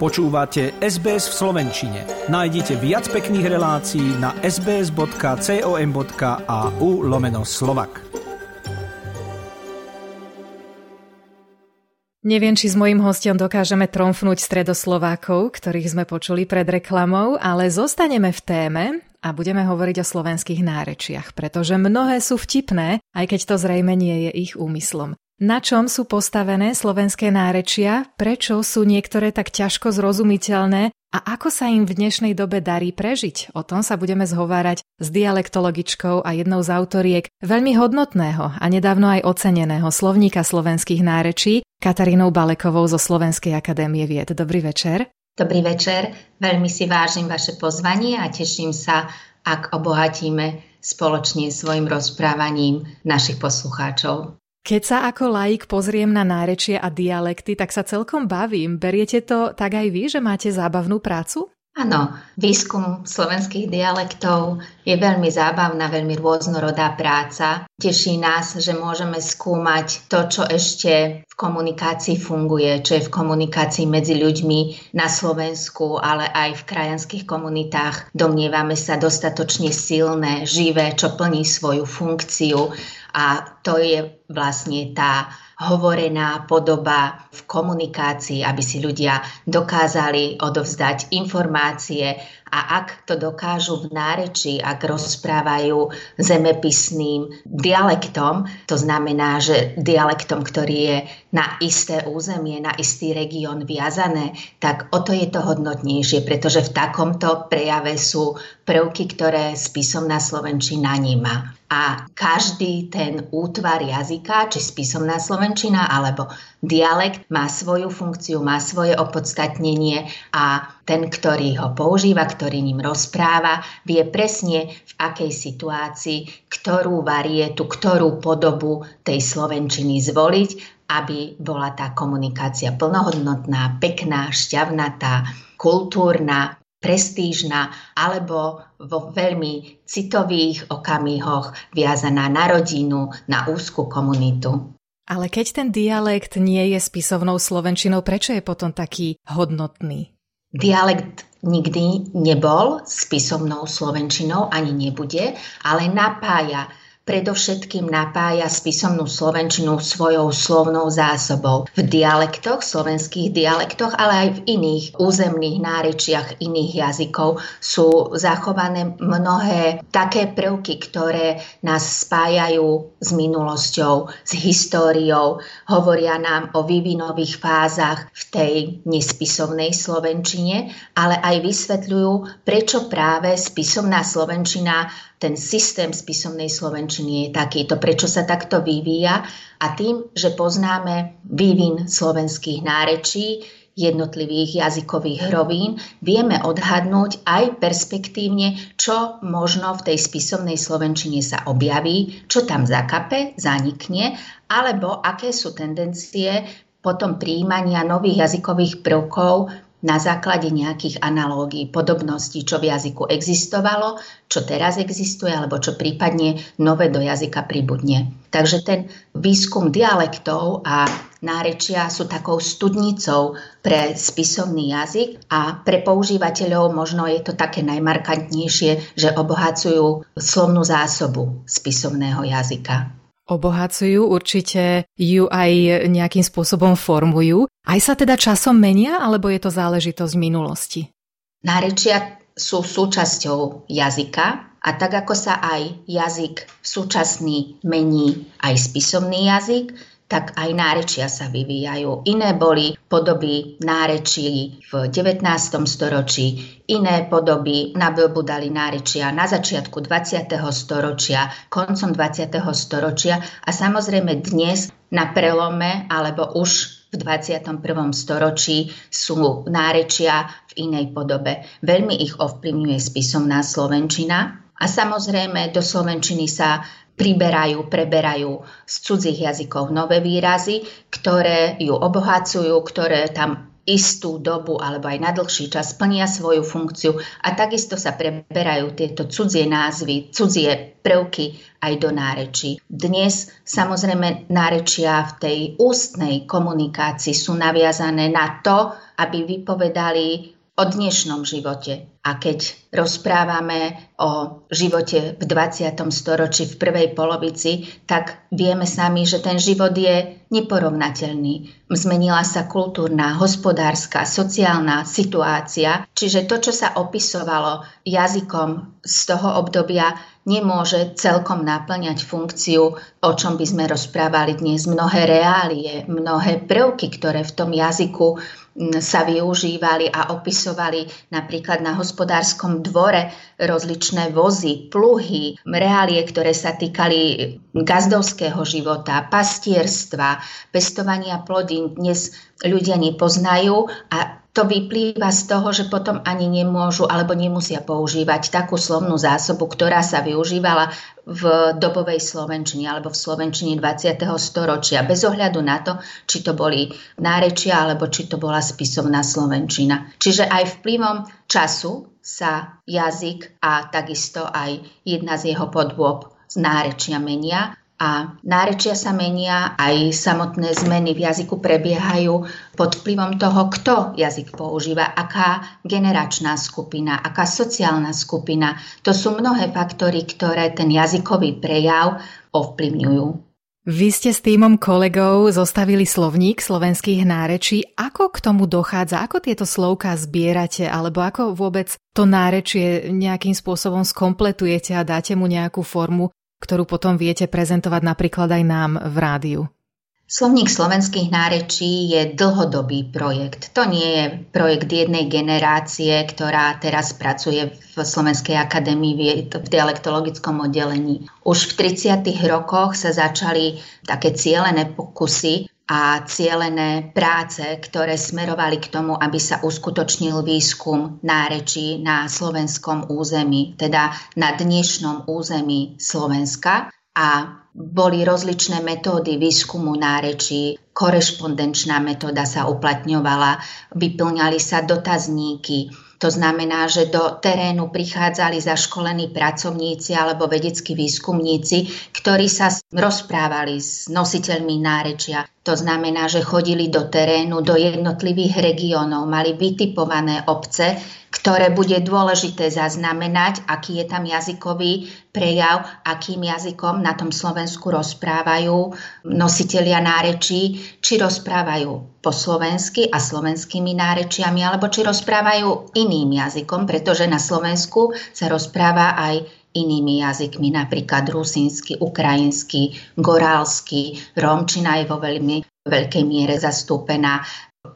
Počúvate SBS v Slovenčine. Nájdite viac pekných relácií na sbs.com.au lomeno slovak. Neviem, či s mojím hostom dokážeme tromfnúť stredoslovákov, ktorých sme počuli pred reklamou, ale zostaneme v téme a budeme hovoriť o slovenských nárečiach, pretože mnohé sú vtipné, aj keď to zrejme nie je ich úmyslom. Na čom sú postavené slovenské nárečia, prečo sú niektoré tak ťažko zrozumiteľné a ako sa im v dnešnej dobe darí prežiť? O tom sa budeme zhovárať s dialektologičkou a jednou z autoriek veľmi hodnotného a nedávno aj oceneného slovníka slovenských nárečí Katarínou Balekovou zo Slovenskej akadémie vied. Dobrý večer. Dobrý večer, veľmi si vážim vaše pozvanie a teším sa, ak obohatíme spoločne svojim rozprávaním našich poslucháčov. Keď sa ako laik pozriem na nárečie a dialekty, tak sa celkom bavím. Beriete to tak aj vy, že máte zábavnú prácu? Áno, výskum slovenských dialektov je veľmi zábavná, veľmi rôznorodá práca. Teší nás, že môžeme skúmať to, čo ešte v komunikácii funguje, čo je v komunikácii medzi ľuďmi na Slovensku, ale aj v krajanských komunitách. Domnievame sa dostatočne silné, živé, čo plní svoju funkciu a to je vlastne tá hovorená podoba v komunikácii, aby si ľudia dokázali odovzdať informácie a ak to dokážu v náreči, ak rozprávajú zemepisným dialektom, to znamená, že dialektom, ktorý je na isté územie, na istý región viazané, tak o to je to hodnotnejšie, pretože v takomto prejave sú prvky, ktoré spisomná Slovenčina nemá. A každý ten útvar jazyka, či spisomná Slovenčina alebo dialekt, má svoju funkciu, má svoje opodstatnenie a ten, ktorý ho používa, ktorý ním rozpráva, vie presne v akej situácii, ktorú varietu, ktorú podobu tej slovenčiny zvoliť, aby bola tá komunikácia plnohodnotná, pekná, šťavnatá, kultúrna, prestížna alebo vo veľmi citových okamihoch viazaná na rodinu, na úzku komunitu. Ale keď ten dialekt nie je spisovnou slovenčinou, prečo je potom taký hodnotný? Dialekt nikdy nebol spisovnou slovenčinou, ani nebude, ale napája predovšetkým napája spisomnú slovenčinu svojou slovnou zásobou. V dialektoch, slovenských dialektoch, ale aj v iných územných nárečiach iných jazykov sú zachované mnohé také prvky, ktoré nás spájajú s minulosťou, s históriou, hovoria nám o vývinových fázach v tej nespisovnej slovenčine, ale aj vysvetľujú, prečo práve spisovná slovenčina ten systém spisovnej slovenčiny je takýto, prečo sa takto vyvíja. A tým, že poznáme vývin slovenských nárečí, jednotlivých jazykových hrovín, vieme odhadnúť aj perspektívne, čo možno v tej spisovnej slovenčine sa objaví, čo tam zakape, zanikne, alebo aké sú tendencie potom príjmania nových jazykových prvkov na základe nejakých analógií, podobností, čo v jazyku existovalo, čo teraz existuje, alebo čo prípadne nové do jazyka pribudne. Takže ten výskum dialektov a nárečia sú takou studnicou pre spisovný jazyk a pre používateľov možno je to také najmarkantnejšie, že obohacujú slovnú zásobu spisovného jazyka obohacujú, určite ju aj nejakým spôsobom formujú. Aj sa teda časom menia, alebo je to záležitosť minulosti? Nárečia sú súčasťou jazyka a tak ako sa aj jazyk súčasný mení aj spisovný jazyk, tak aj nárečia sa vyvíjajú. Iné boli podoby nárečí v 19. storočí, iné podoby nabudali nárečia na začiatku 20. storočia, koncom 20. storočia a samozrejme dnes na prelome alebo už v 21. storočí sú nárečia v inej podobe. Veľmi ich ovplyvňuje spisomná slovenčina a samozrejme do slovenčiny sa priberajú, preberajú z cudzích jazykov nové výrazy, ktoré ju obohacujú, ktoré tam istú dobu alebo aj na dlhší čas plnia svoju funkciu a takisto sa preberajú tieto cudzie názvy, cudzie prvky aj do nárečí. Dnes samozrejme nárečia v tej ústnej komunikácii sú naviazané na to, aby vypovedali o dnešnom živote. A keď rozprávame o živote v 20. storočí v prvej polovici, tak vieme sami, že ten život je neporovnateľný. Zmenila sa kultúrna, hospodárska, sociálna situácia, čiže to, čo sa opisovalo jazykom z toho obdobia, nemôže celkom naplňať funkciu, o čom by sme rozprávali dnes. Mnohé reálie, mnohé prvky, ktoré v tom jazyku sa využívali a opisovali napríklad na hospodárskom dvore rozličné vozy, pluhy, reálie, ktoré sa týkali gazdovského života, pastierstva, pestovania plodín. Dnes ľudia nepoznajú a to vyplýva z toho, že potom ani nemôžu alebo nemusia používať takú slovnú zásobu, ktorá sa využívala v dobovej slovenčine alebo v slovenčine 20. storočia, bez ohľadu na to, či to boli nárečia alebo či to bola spisovná slovenčina. Čiže aj vplyvom času sa jazyk a takisto aj jedna z jeho podôb z nárečia menia a nárečia sa menia, aj samotné zmeny v jazyku prebiehajú pod vplyvom toho, kto jazyk používa, aká generačná skupina, aká sociálna skupina. To sú mnohé faktory, ktoré ten jazykový prejav ovplyvňujú. Vy ste s týmom kolegov zostavili slovník slovenských nárečí. Ako k tomu dochádza? Ako tieto slovka zbierate? Alebo ako vôbec to nárečie nejakým spôsobom skompletujete a dáte mu nejakú formu, ktorú potom viete prezentovať napríklad aj nám v rádiu? Slovník slovenských nárečí je dlhodobý projekt. To nie je projekt jednej generácie, ktorá teraz pracuje v Slovenskej akadémii v dialektologickom oddelení. Už v 30. rokoch sa začali také cielené pokusy a cielené práce, ktoré smerovali k tomu, aby sa uskutočnil výskum nárečí na slovenskom území, teda na dnešnom území Slovenska. A boli rozličné metódy výskumu nárečí, korešpondenčná metóda sa uplatňovala, vyplňali sa dotazníky, to znamená, že do terénu prichádzali zaškolení pracovníci alebo vedeckí výskumníci, ktorí sa rozprávali s nositeľmi nárečia. To znamená, že chodili do terénu, do jednotlivých regiónov, mali vytipované obce, ktoré bude dôležité zaznamenať, aký je tam jazykový prejav, akým jazykom na tom Slovensku rozprávajú nositelia nárečí, či rozprávajú po slovensky a slovenskými nárečiami, alebo či rozprávajú iným jazykom, pretože na Slovensku sa rozpráva aj inými jazykmi, napríklad rusínsky, ukrajinsky, gorálsky, romčina je vo veľmi veľkej miere zastúpená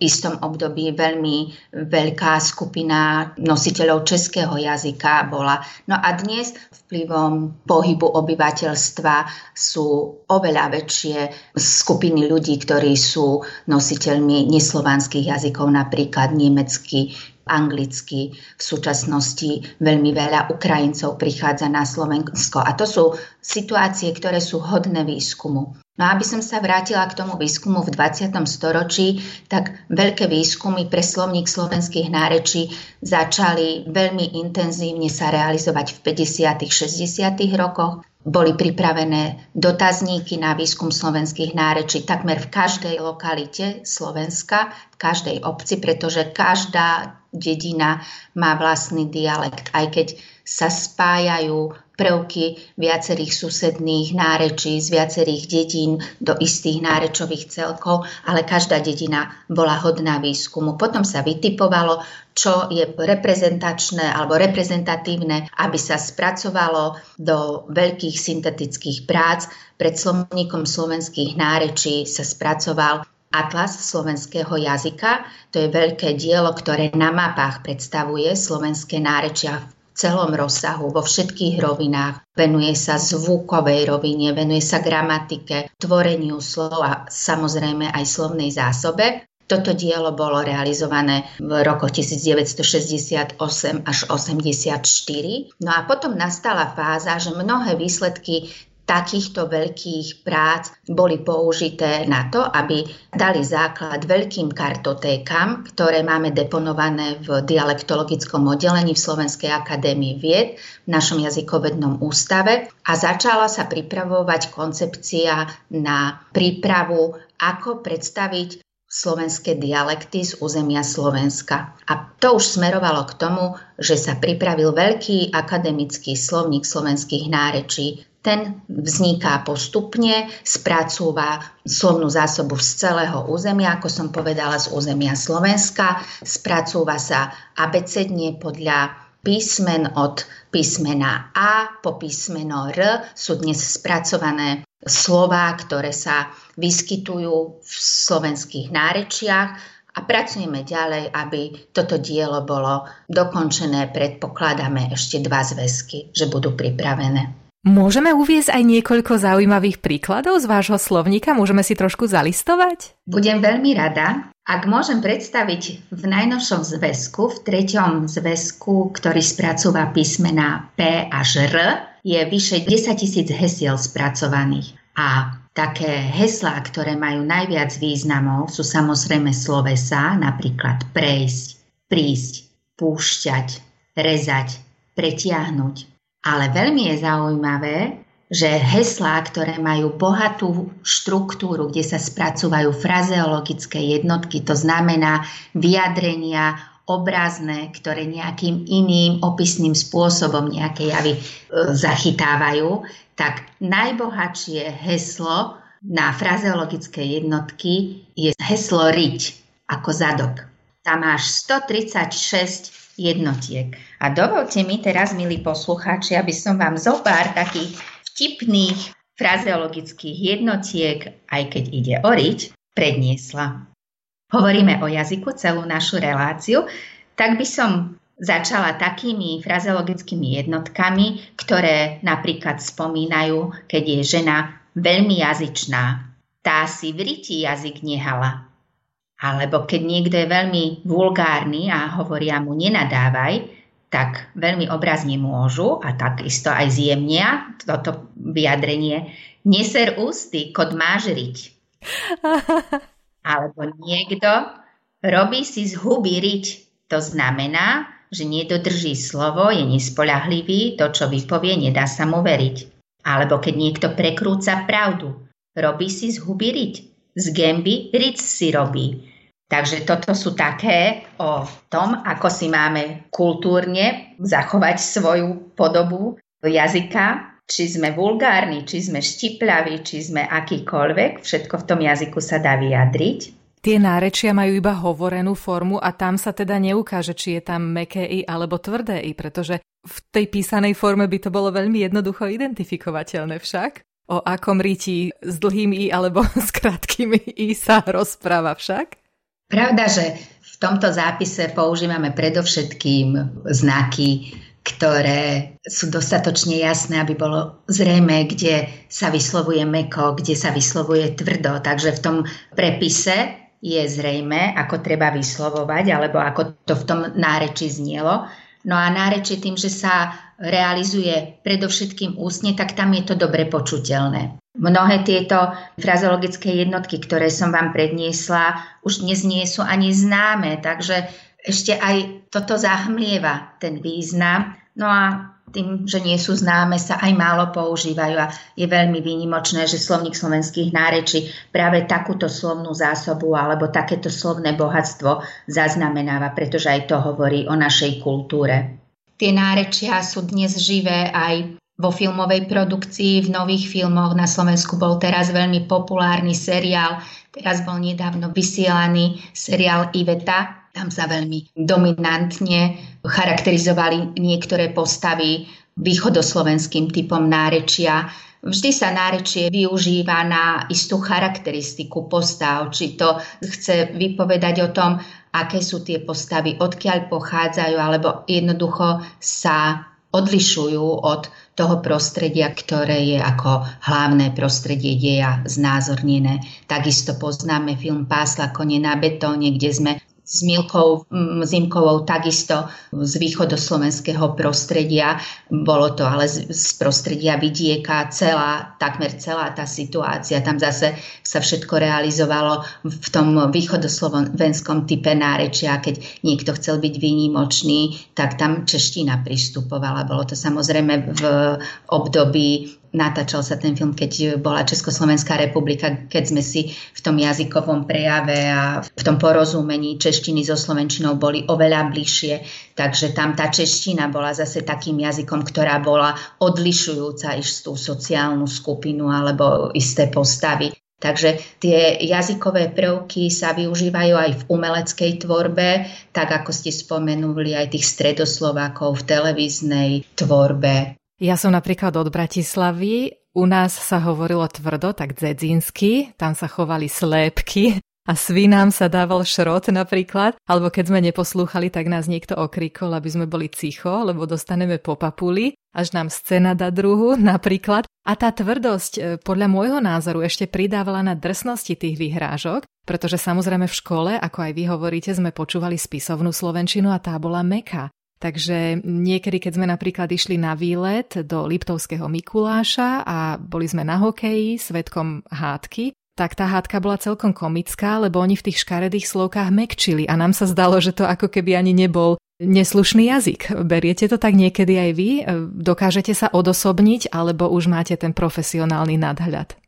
istom období veľmi veľká skupina nositeľov českého jazyka bola. No a dnes vplyvom pohybu obyvateľstva sú oveľa väčšie skupiny ľudí, ktorí sú nositeľmi neslovanských jazykov, napríklad nemecký, anglicky. V súčasnosti veľmi veľa Ukrajincov prichádza na Slovensko a to sú situácie, ktoré sú hodné výskumu. No aby som sa vrátila k tomu výskumu v 20. storočí, tak veľké výskumy pre slovník slovenských nárečí začali veľmi intenzívne sa realizovať v 50. 60. rokoch. Boli pripravené dotazníky na výskum slovenských nárečí takmer v každej lokalite Slovenska, v každej obci, pretože každá dedina má vlastný dialekt, aj keď sa spájajú prvky viacerých susedných nárečí z viacerých dedín do istých nárečových celkov, ale každá dedina bola hodná výskumu. Potom sa vytipovalo, čo je reprezentačné alebo reprezentatívne, aby sa spracovalo do veľkých syntetických prác. Pred slovníkom slovenských nárečí sa spracoval Atlas slovenského jazyka. To je veľké dielo, ktoré na mapách predstavuje slovenské nárečia v celom rozsahu, vo všetkých rovinách. Venuje sa zvukovej rovine, venuje sa gramatike, tvoreniu slov a samozrejme aj slovnej zásobe. Toto dielo bolo realizované v roku 1968 až 84. No a potom nastala fáza, že mnohé výsledky takýchto veľkých prác boli použité na to, aby dali základ veľkým kartotékam, ktoré máme deponované v dialektologickom oddelení v Slovenskej akadémii vied v našom jazykovednom ústave a začala sa pripravovať koncepcia na prípravu, ako predstaviť slovenské dialekty z územia Slovenska. A to už smerovalo k tomu, že sa pripravil veľký akademický slovník slovenských nárečí. Ten vzniká postupne, spracúva slovnú zásobu z celého územia, ako som povedala, z územia Slovenska. Spracúva sa abecedne podľa písmen od písmena A po písmeno R sú dnes spracované slová, ktoré sa vyskytujú v slovenských nárečiach a pracujeme ďalej, aby toto dielo bolo dokončené. Predpokladáme ešte dva zväzky, že budú pripravené. Môžeme uviezť aj niekoľko zaujímavých príkladov z vášho slovníka? Môžeme si trošku zalistovať? Budem veľmi rada. Ak môžem predstaviť v najnovšom zväzku, v treťom zväzku, ktorý spracúva písmená P až R, je vyše 10 tisíc hesiel spracovaných. A také heslá, ktoré majú najviac významov, sú samozrejme slovesa, napríklad prejsť, prísť, púšťať, rezať, pretiahnuť. Ale veľmi je zaujímavé, že heslá, ktoré majú bohatú štruktúru, kde sa spracúvajú frazeologické jednotky, to znamená vyjadrenia obrazné, ktoré nejakým iným opisným spôsobom nejaké javy e, zachytávajú, tak najbohatšie heslo na frazeologické jednotky je heslo riť ako zadok. Tam máš 136 jednotiek. A dovolte mi teraz, milí poslucháči, aby som vám zo pár takých vtipných frazeologických jednotiek, aj keď ide o riť, predniesla. Hovoríme o jazyku celú našu reláciu, tak by som začala takými frazeologickými jednotkami, ktoré napríklad spomínajú, keď je žena veľmi jazyčná. Tá si v riti jazyk nehala. Alebo keď niekto je veľmi vulgárny a hovoria mu nenadávaj, tak veľmi obrazne môžu a takisto aj zjemnia toto vyjadrenie neser ústy, kod máš riť. Alebo niekto robí si z huby riť. To znamená, že nedodrží slovo, je nespoľahlivý, to, čo vypovie, nedá sa mu veriť. Alebo keď niekto prekrúca pravdu, robí si z huby riť, z gemby riť si robí. Takže toto sú také o tom, ako si máme kultúrne zachovať svoju podobu jazyka, či sme vulgárni, či sme štipľaví, či sme akýkoľvek, všetko v tom jazyku sa dá vyjadriť. Tie nárečia majú iba hovorenú formu a tam sa teda neukáže, či je tam meké i alebo tvrdé i, pretože v tej písanej forme by to bolo veľmi jednoducho identifikovateľné však. O akom ryti s dlhým i alebo s krátkým i sa rozpráva však? Pravda, že v tomto zápise používame predovšetkým znaky, ktoré sú dostatočne jasné, aby bolo zrejme, kde sa vyslovuje meko, kde sa vyslovuje tvrdo. Takže v tom prepise je zrejme, ako treba vyslovovať, alebo ako to v tom náreči znielo. No a náreči tým, že sa realizuje predovšetkým ústne, tak tam je to dobre počuteľné. Mnohé tieto frazeologické jednotky, ktoré som vám predniesla, už dnes nie sú ani známe, takže ešte aj toto zahmlieva ten význam. No a tým, že nie sú známe, sa aj málo používajú a je veľmi výnimočné, že slovník slovenských nárečí práve takúto slovnú zásobu alebo takéto slovné bohatstvo zaznamenáva, pretože aj to hovorí o našej kultúre. Tie nárečia sú dnes živé aj vo filmovej produkcii, v nových filmoch. Na Slovensku bol teraz veľmi populárny seriál, teraz bol nedávno vysielaný seriál Iveta, tam sa veľmi dominantne charakterizovali niektoré postavy východoslovenským typom nárečia. Vždy sa nárečie využíva na istú charakteristiku postav, či to chce vypovedať o tom, aké sú tie postavy, odkiaľ pochádzajú, alebo jednoducho sa odlišujú od toho prostredia, ktoré je ako hlavné prostredie deja znázornené. Takisto poznáme film Pásla kone na betóne, kde sme s Milkou Zimkovou takisto z východoslovenského prostredia. Bolo to ale z, z prostredia vidieka celá, takmer celá tá situácia. Tam zase sa všetko realizovalo v tom východoslovenskom type nárečia. Keď niekto chcel byť výnimočný, tak tam čeština pristupovala. Bolo to samozrejme v období natáčal sa ten film, keď bola Československá republika, keď sme si v tom jazykovom prejave a v tom porozumení češtiny so slovenčinou boli oveľa bližšie. Takže tam tá čeština bola zase takým jazykom, ktorá bola odlišujúca istú sociálnu skupinu alebo isté postavy. Takže tie jazykové prvky sa využívajú aj v umeleckej tvorbe, tak ako ste spomenuli aj tých stredoslovákov v televíznej tvorbe. Ja som napríklad od Bratislavy. U nás sa hovorilo tvrdo, tak dzedzínsky. Tam sa chovali slépky a svinám sa dával šrot napríklad, alebo keď sme neposlúchali, tak nás niekto okrikol, aby sme boli cicho, lebo dostaneme po papuli, až nám scéna dá druhu napríklad. A tá tvrdosť e, podľa môjho názoru ešte pridávala na drsnosti tých vyhrážok, pretože samozrejme v škole, ako aj vy hovoríte, sme počúvali spisovnú slovenčinu a tá bola meka. Takže niekedy, keď sme napríklad išli na výlet do Liptovského Mikuláša a boli sme na hokeji svetkom hádky, tak tá hádka bola celkom komická, lebo oni v tých škaredých slovkách mekčili a nám sa zdalo, že to ako keby ani nebol neslušný jazyk. Beriete to tak niekedy aj vy? Dokážete sa odosobniť alebo už máte ten profesionálny nadhľad?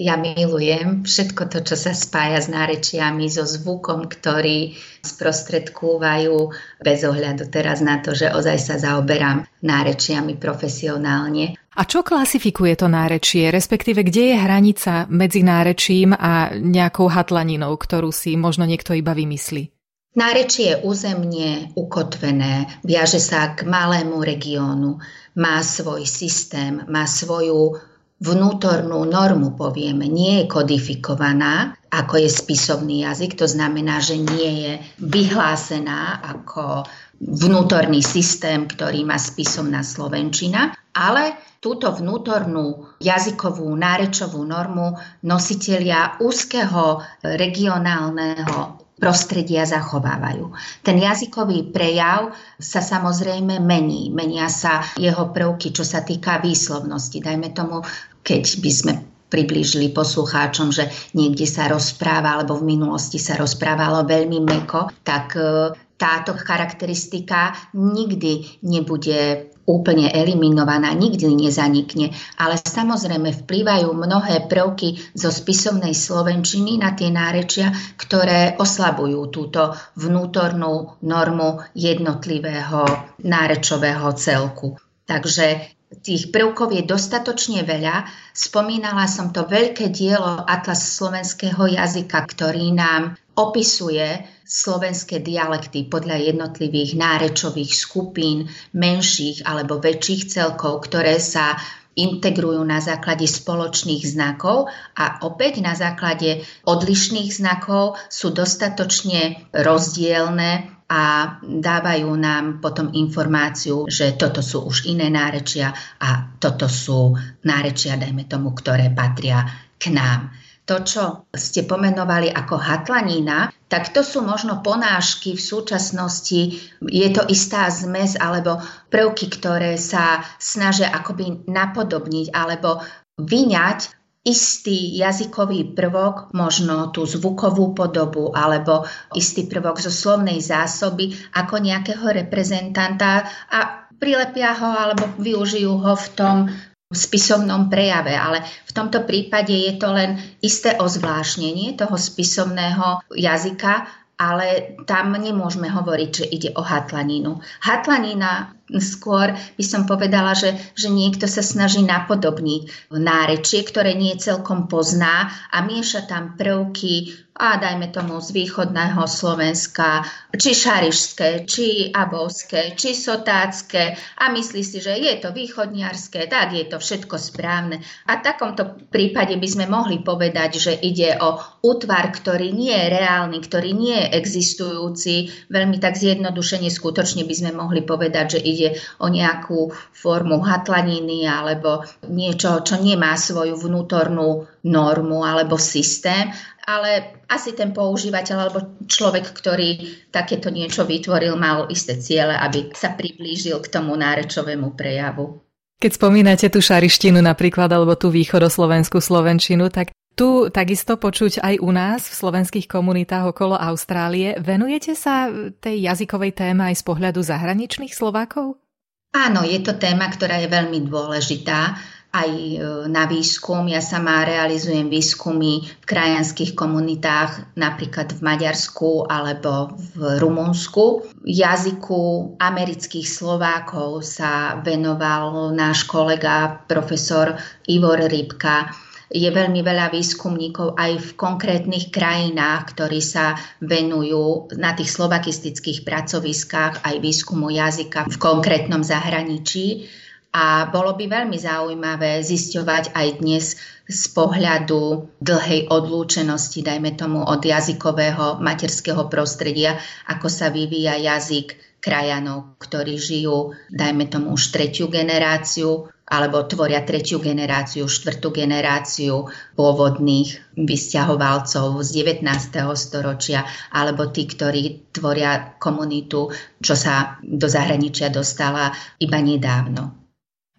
Ja milujem všetko to, čo sa spája s nárečiami, so zvukom, ktorý sprostredkúvajú bez ohľadu teraz na to, že ozaj sa zaoberám nárečiami profesionálne. A čo klasifikuje to nárečie, respektíve kde je hranica medzi nárečím a nejakou hatlaninou, ktorú si možno niekto iba vymyslí? Nárečie je územne ukotvené, viaže sa k malému regiónu, má svoj systém, má svoju vnútornú normu, povieme, nie je kodifikovaná, ako je spisovný jazyk, to znamená, že nie je vyhlásená ako vnútorný systém, ktorý má spisovná slovenčina, ale túto vnútornú jazykovú nárečovú normu nositelia úzkeho regionálneho prostredia zachovávajú. Ten jazykový prejav sa samozrejme mení. Menia sa jeho prvky, čo sa týka výslovnosti. Dajme tomu, keď by sme priblížili poslucháčom, že niekde sa rozpráva, alebo v minulosti sa rozprávalo veľmi meko, tak e, táto charakteristika nikdy nebude úplne eliminovaná, nikdy nezanikne, ale samozrejme vplývajú mnohé prvky zo spisovnej slovenčiny na tie nárečia, ktoré oslabujú túto vnútornú normu jednotlivého nárečového celku. Takže tých prvkov je dostatočne veľa. Spomínala som to veľké dielo Atlas slovenského jazyka, ktorý nám opisuje slovenské dialekty podľa jednotlivých nárečových skupín, menších alebo väčších celkov, ktoré sa integrujú na základe spoločných znakov a opäť na základe odlišných znakov sú dostatočne rozdielne a dávajú nám potom informáciu, že toto sú už iné nárečia a toto sú nárečia, dajme tomu, ktoré patria k nám. To, čo ste pomenovali ako hatlanina, tak to sú možno ponášky v súčasnosti. Je to istá zmes alebo prvky, ktoré sa snažia akoby napodobniť alebo vyňať istý jazykový prvok, možno tú zvukovú podobu alebo istý prvok zo slovnej zásoby ako nejakého reprezentanta a prilepia ho alebo využijú ho v tom spisovnom prejave, ale v tomto prípade je to len isté ozvláštnenie toho spisovného jazyka, ale tam nemôžeme hovoriť, že ide o hatlaninu. Hatlanina skôr by som povedala, že, že niekto sa snaží napodobniť nárečie, ktoré nie celkom pozná a mieša tam prvky a dajme tomu z východného Slovenska, či šarišské, či abovské, či sotácké a myslí si, že je to východniarské, tak je to všetko správne. A v takomto prípade by sme mohli povedať, že ide o útvar, ktorý nie je reálny, ktorý nie je existujúci. Veľmi tak zjednodušene skutočne by sme mohli povedať, že ide ide o nejakú formu hatlaniny alebo niečo, čo nemá svoju vnútornú normu alebo systém, ale asi ten používateľ alebo človek, ktorý takéto niečo vytvoril, mal isté ciele, aby sa priblížil k tomu nárečovému prejavu. Keď spomínate tú šarištinu napríklad, alebo tú východoslovenskú slovenčinu, tak tu takisto počuť aj u nás v slovenských komunitách okolo Austrálie. Venujete sa tej jazykovej téme aj z pohľadu zahraničných Slovákov? Áno, je to téma, ktorá je veľmi dôležitá aj e, na výskum. Ja sama realizujem výskumy v krajanských komunitách, napríklad v Maďarsku alebo v Rumunsku. Jazyku amerických Slovákov sa venoval náš kolega profesor Ivor Rybka je veľmi veľa výskumníkov aj v konkrétnych krajinách, ktorí sa venujú na tých slovakistických pracoviskách aj výskumu jazyka v konkrétnom zahraničí. A bolo by veľmi zaujímavé zisťovať aj dnes z pohľadu dlhej odlúčenosti, dajme tomu od jazykového materského prostredia, ako sa vyvíja jazyk krajanov, ktorí žijú, dajme tomu už tretiu generáciu alebo tvoria tretiu generáciu, štvrtú generáciu pôvodných vysťahovalcov z 19. storočia, alebo tí, ktorí tvoria komunitu, čo sa do zahraničia dostala iba nedávno.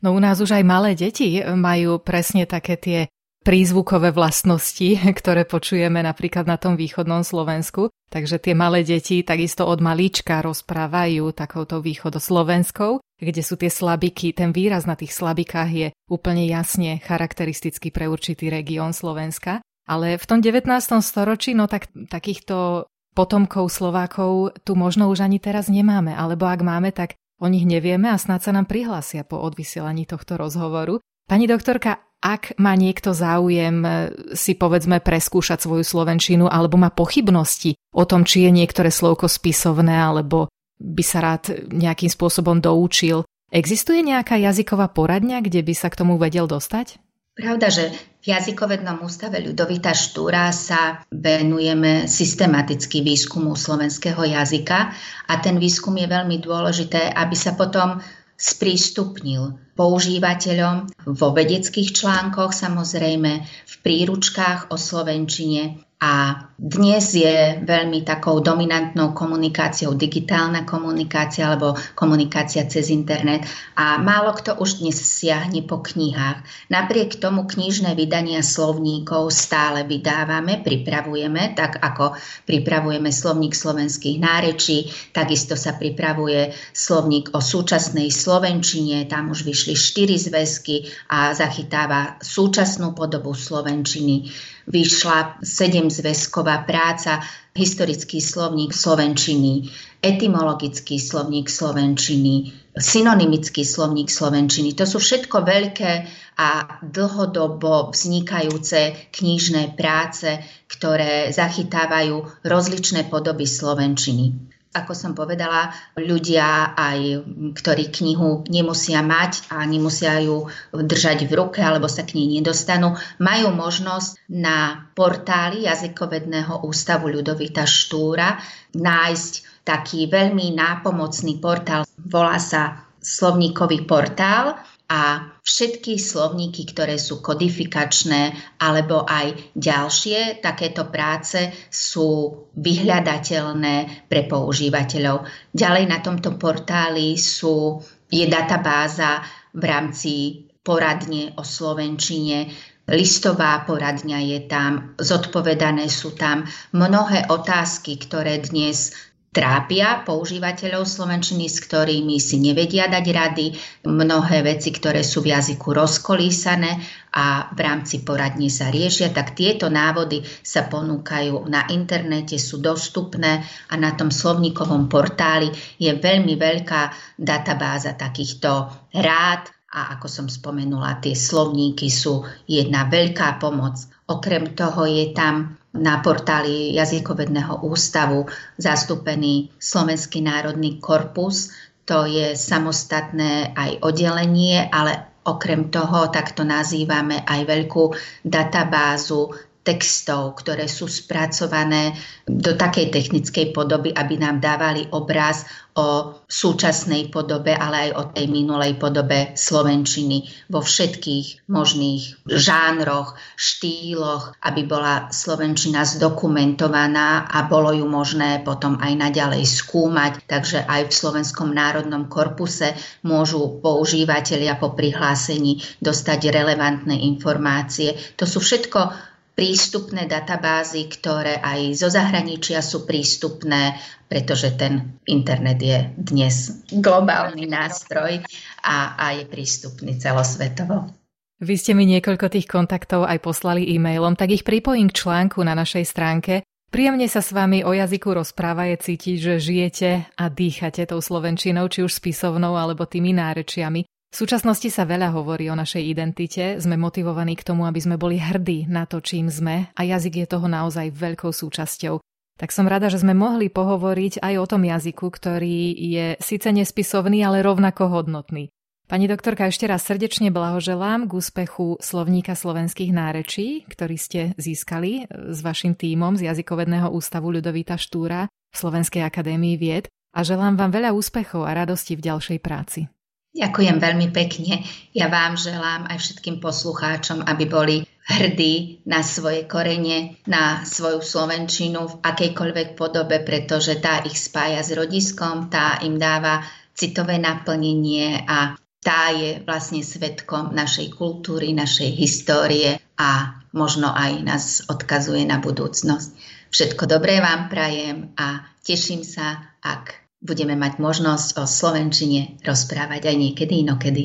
No u nás už aj malé deti majú presne také tie prízvukové vlastnosti, ktoré počujeme napríklad na tom východnom Slovensku. Takže tie malé deti takisto od malíčka rozprávajú takouto východoslovenskou kde sú tie slabiky, ten výraz na tých slabikách je úplne jasne charakteristický pre určitý región Slovenska. Ale v tom 19. storočí, no tak takýchto potomkov Slovákov tu možno už ani teraz nemáme, alebo ak máme, tak o nich nevieme a snad sa nám prihlásia po odvysielaní tohto rozhovoru. Pani doktorka, ak má niekto záujem eh, si povedzme preskúšať svoju slovenčinu alebo má pochybnosti o tom, či je niektoré slovko spisovné alebo by sa rád nejakým spôsobom doučil. Existuje nejaká jazyková poradňa, kde by sa k tomu vedel dostať? Pravda, že v jazykovednom ústave Ľudovita Štúra sa venujeme systematicky výskumu slovenského jazyka a ten výskum je veľmi dôležité, aby sa potom sprístupnil používateľom vo vedeckých článkoch, samozrejme v príručkách o slovenčine a dnes je veľmi takou dominantnou komunikáciou digitálna komunikácia alebo komunikácia cez internet a málo kto už dnes siahne po knihách. Napriek tomu knižné vydania slovníkov stále vydávame, pripravujeme, tak ako pripravujeme slovník slovenských nárečí, takisto sa pripravuje slovník o súčasnej slovenčine, tam už vyšli štyri zväzky a zachytáva súčasnú podobu slovenčiny vyšla sedemzväzková práca, historický slovník slovenčiny, etymologický slovník slovenčiny, synonymický slovník slovenčiny. To sú všetko veľké a dlhodobo vznikajúce knižné práce, ktoré zachytávajú rozličné podoby slovenčiny. Ako som povedala, ľudia aj, ktorí knihu nemusia mať a nemusia ju držať v ruke alebo sa k nej nedostanú, majú možnosť na portáli jazykovedného ústavu Ľudovita Štúra nájsť taký veľmi nápomocný portál. Volá sa Slovníkový portál a všetky slovníky, ktoré sú kodifikačné alebo aj ďalšie takéto práce sú vyhľadateľné pre používateľov. Ďalej na tomto portáli sú, je databáza v rámci poradne o slovenčine, listová poradňa je tam, zodpovedané sú tam mnohé otázky, ktoré dnes trápia používateľov slovenčiny, s ktorými si nevedia dať rady, mnohé veci, ktoré sú v jazyku rozkolísané a v rámci poradní sa riešia, tak tieto návody sa ponúkajú na internete, sú dostupné a na tom slovníkovom portáli je veľmi veľká databáza takýchto rád a ako som spomenula, tie slovníky sú jedna veľká pomoc. Okrem toho je tam na portáli Jazykovedného ústavu zastúpený Slovenský národný korpus. To je samostatné aj oddelenie, ale okrem toho takto nazývame aj veľkú databázu textov, ktoré sú spracované do takej technickej podoby, aby nám dávali obraz o súčasnej podobe, ale aj o tej minulej podobe Slovenčiny vo všetkých možných žánroch, štýloch, aby bola Slovenčina zdokumentovaná a bolo ju možné potom aj naďalej skúmať. Takže aj v Slovenskom národnom korpuse môžu používateľia po prihlásení dostať relevantné informácie. To sú všetko prístupné databázy, ktoré aj zo zahraničia sú prístupné, pretože ten internet je dnes globálny nástroj a, a je prístupný celosvetovo. Vy ste mi niekoľko tých kontaktov aj poslali e-mailom, tak ich pripojím k článku na našej stránke. Príjemne sa s vami o jazyku rozpráva je cítiť, že žijete a dýchate tou slovenčinou, či už spisovnou alebo tými nárečiami. V súčasnosti sa veľa hovorí o našej identite, sme motivovaní k tomu, aby sme boli hrdí na to, čím sme a jazyk je toho naozaj veľkou súčasťou. Tak som rada, že sme mohli pohovoriť aj o tom jazyku, ktorý je síce nespisovný, ale rovnako hodnotný. Pani doktorka, ešte raz srdečne blahoželám k úspechu slovníka slovenských nárečí, ktorý ste získali s vašim tímom z Jazykovedného ústavu Ľudovita Štúra v Slovenskej akadémii vied a želám vám veľa úspechov a radosti v ďalšej práci. Ďakujem veľmi pekne. Ja vám želám aj všetkým poslucháčom, aby boli hrdí na svoje korene, na svoju slovenčinu v akejkoľvek podobe, pretože tá ich spája s rodiskom, tá im dáva citové naplnenie a tá je vlastne svetkom našej kultúry, našej histórie a možno aj nás odkazuje na budúcnosť. Všetko dobré vám prajem a teším sa, ak budeme mať možnosť o Slovenčine rozprávať aj niekedy inokedy.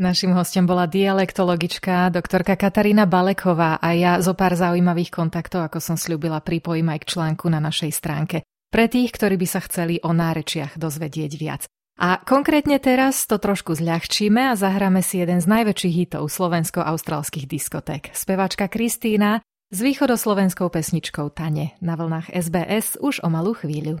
Našim hostom bola dialektologička doktorka Katarína Baleková a ja zo pár zaujímavých kontaktov, ako som slúbila, pripojím aj k článku na našej stránke. Pre tých, ktorí by sa chceli o nárečiach dozvedieť viac. A konkrétne teraz to trošku zľahčíme a zahráme si jeden z najväčších hitov slovensko-austrálskych diskoték. Spevačka Kristína s východoslovenskou pesničkou Tane na vlnách SBS už o malú chvíľu.